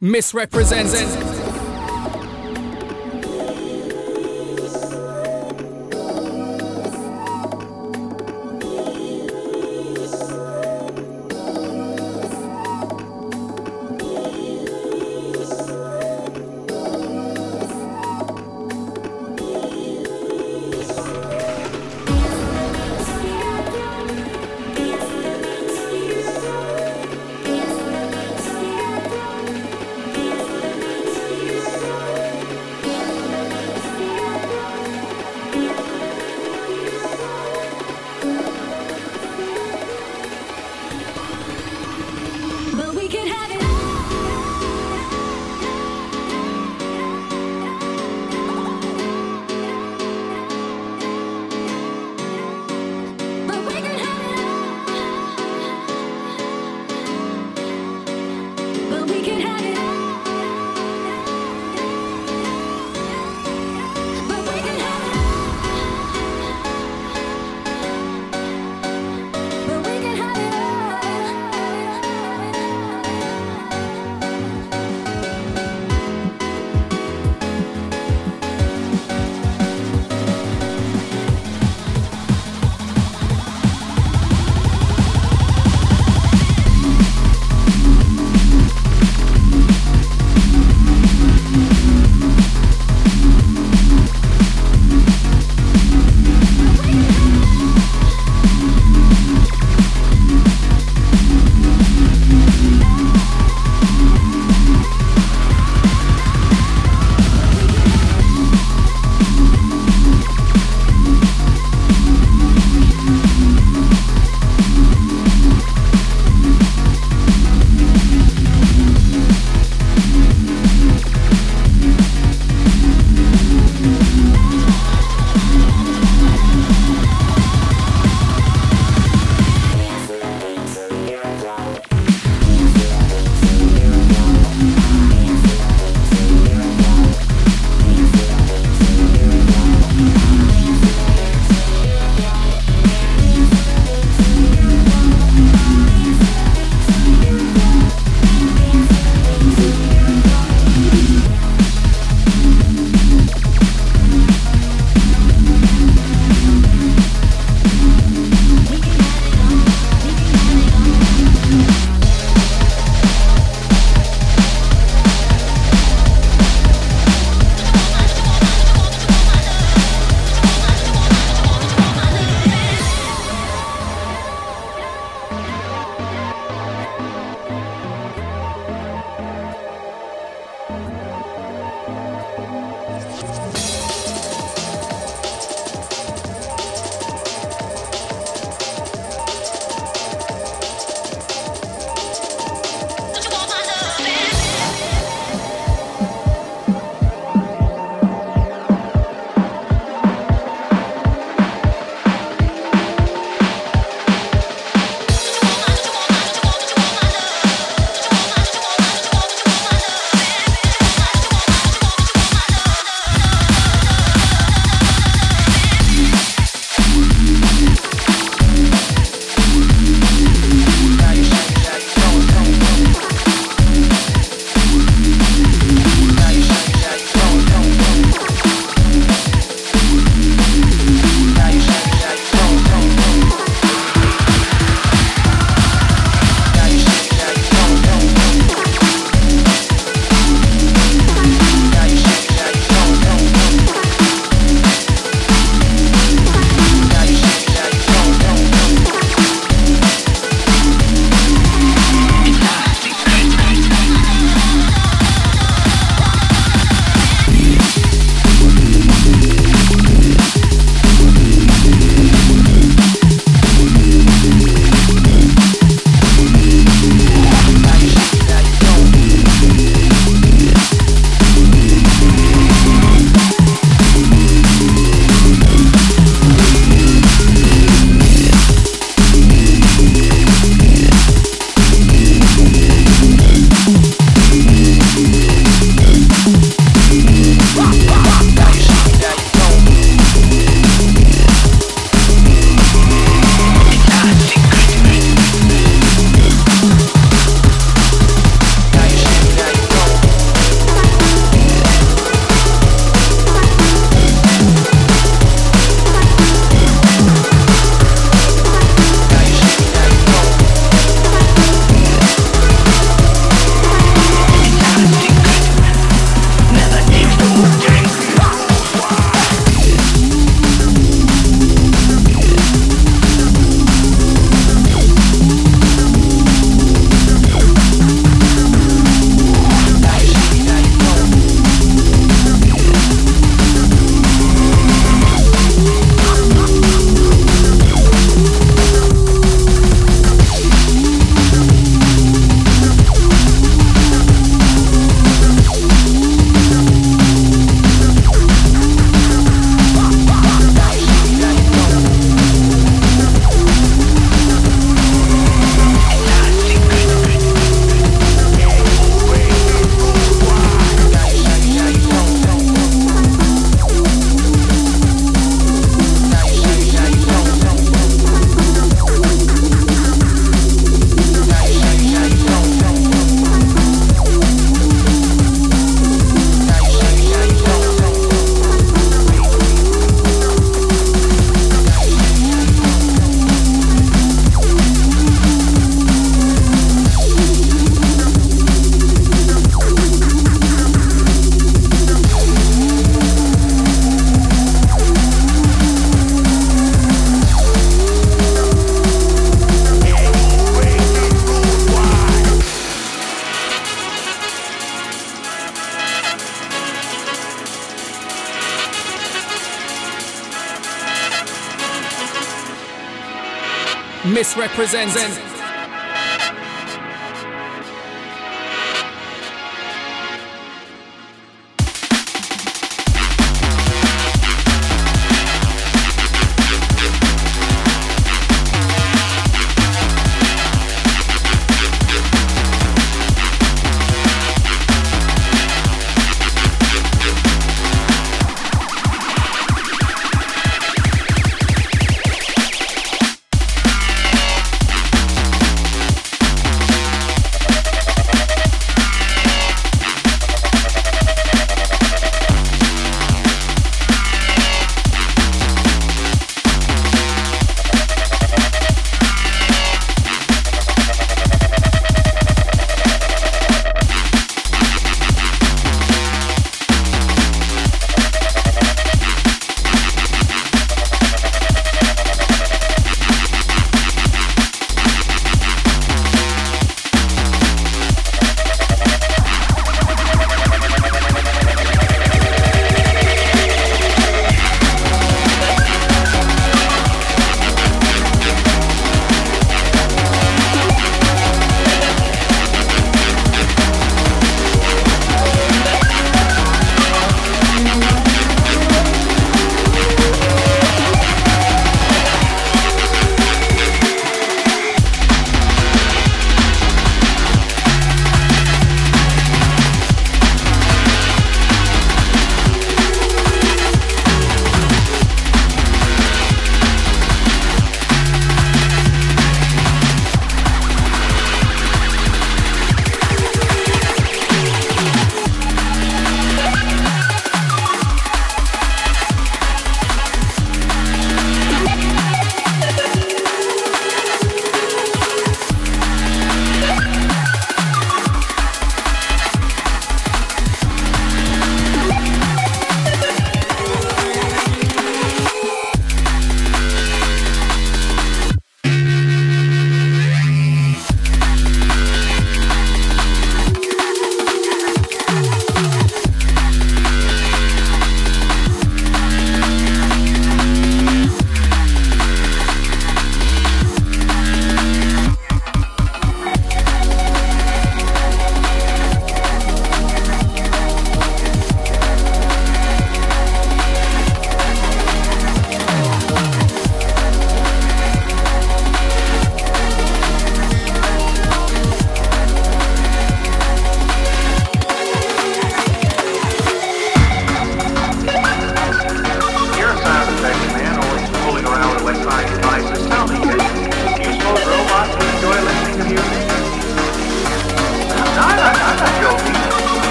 misrepresenting. Misrepresenting.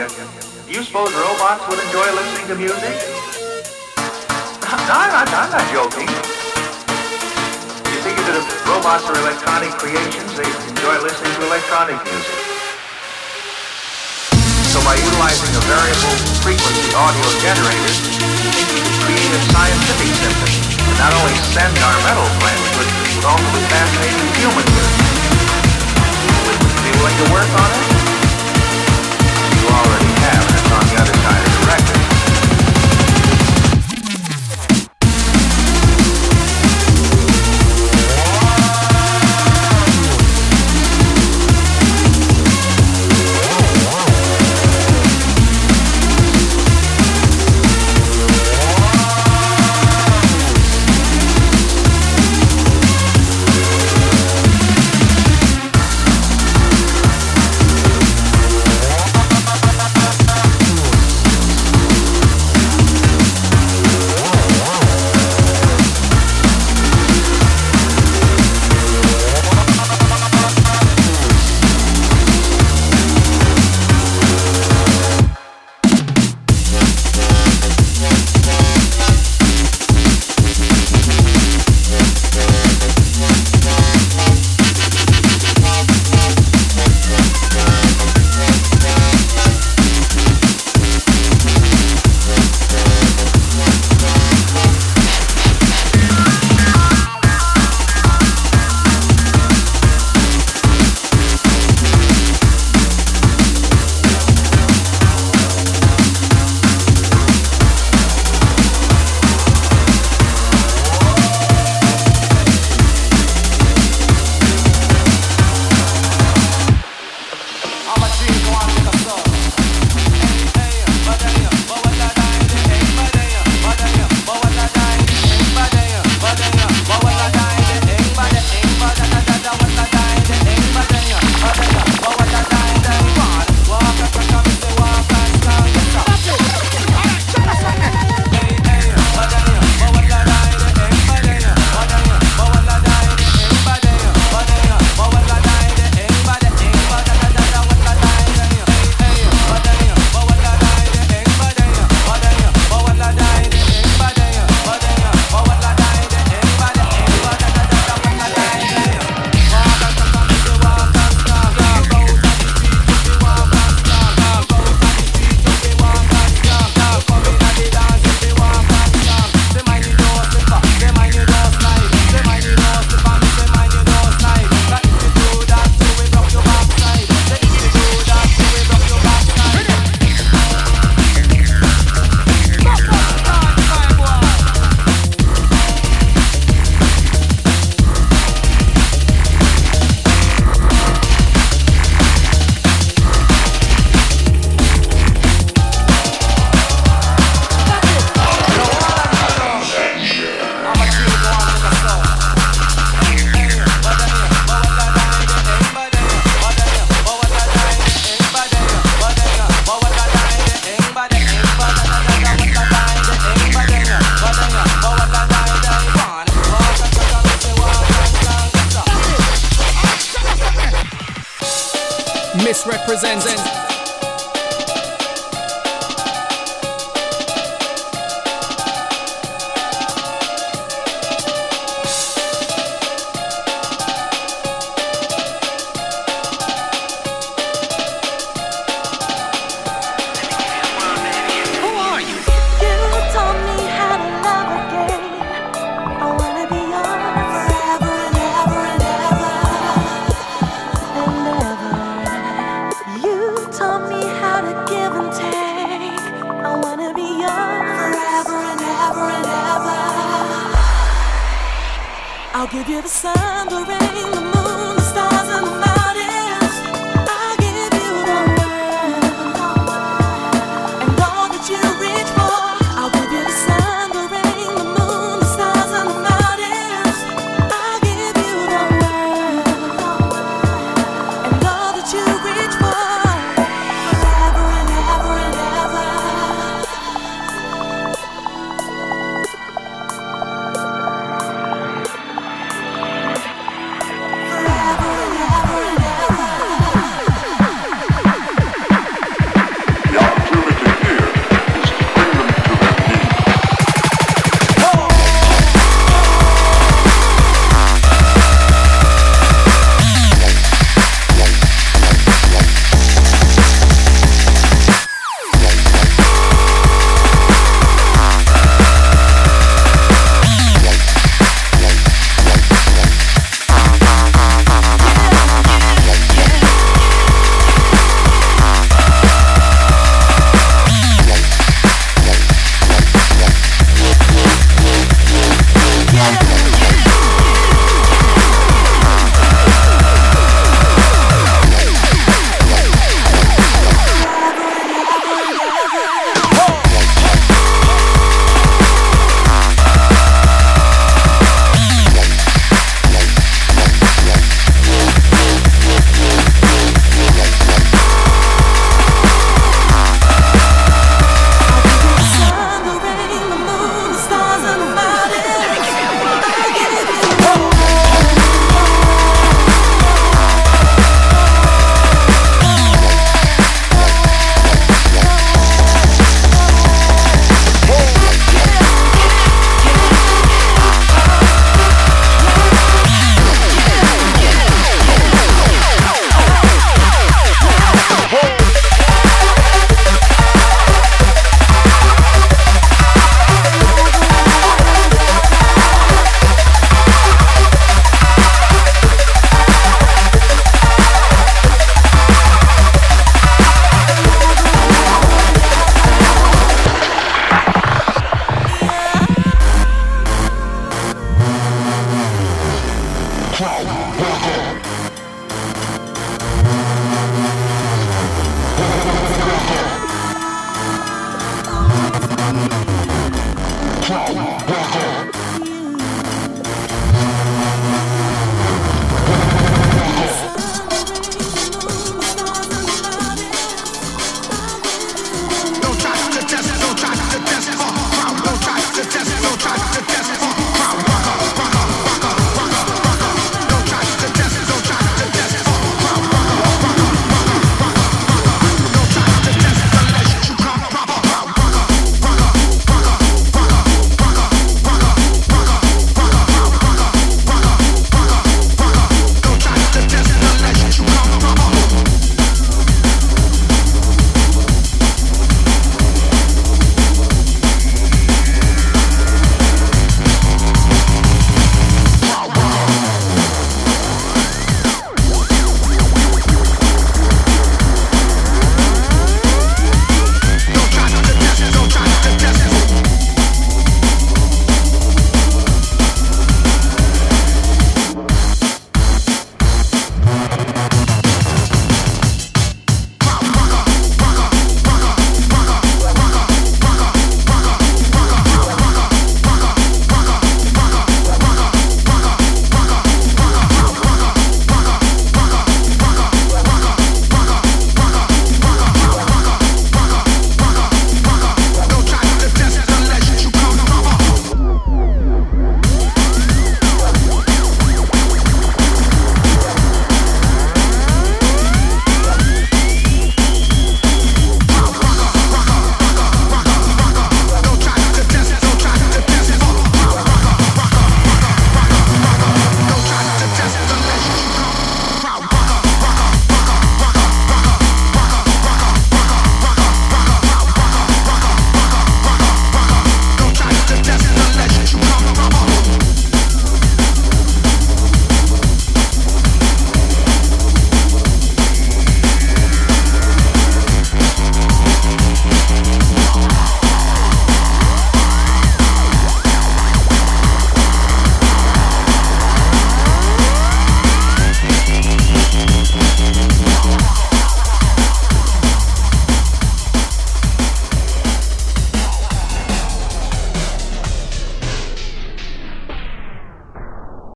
Uh, do you suppose robots would enjoy listening to music? No, I'm not, I'm not joking. You think that if robots are electronic creations, they enjoy listening to electronic music. So by utilizing a variable frequency audio generator, we can create a scientific symphony and not only send our metal friends, but would also fascinating human music willing to work on it? The other side I'll give you the sun, the rain, the 不好